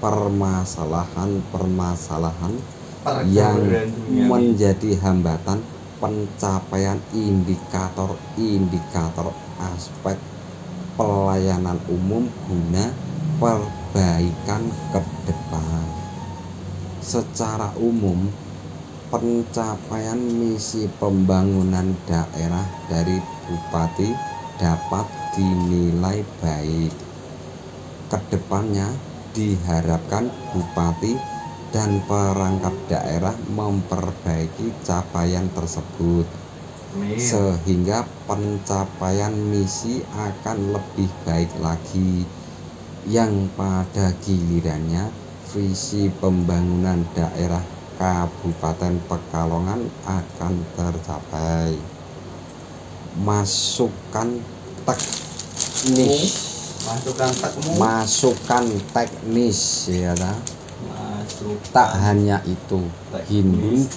permasalahan-permasalahan yang menjadi hambatan pencapaian indikator-indikator aspek pelayanan umum guna perbaikan ke depan. Secara umum, pencapaian misi pembangunan daerah dari bupati dapat dinilai baik. Ke depannya diharapkan bupati dan perangkat daerah memperbaiki capaian tersebut sehingga pencapaian misi akan lebih baik lagi. Yang pada gilirannya visi pembangunan daerah Kabupaten Pekalongan akan tercapai. Masukan teknis masukan tekmu masukan teknis ya tak masukan hanya itu teknis. Hindu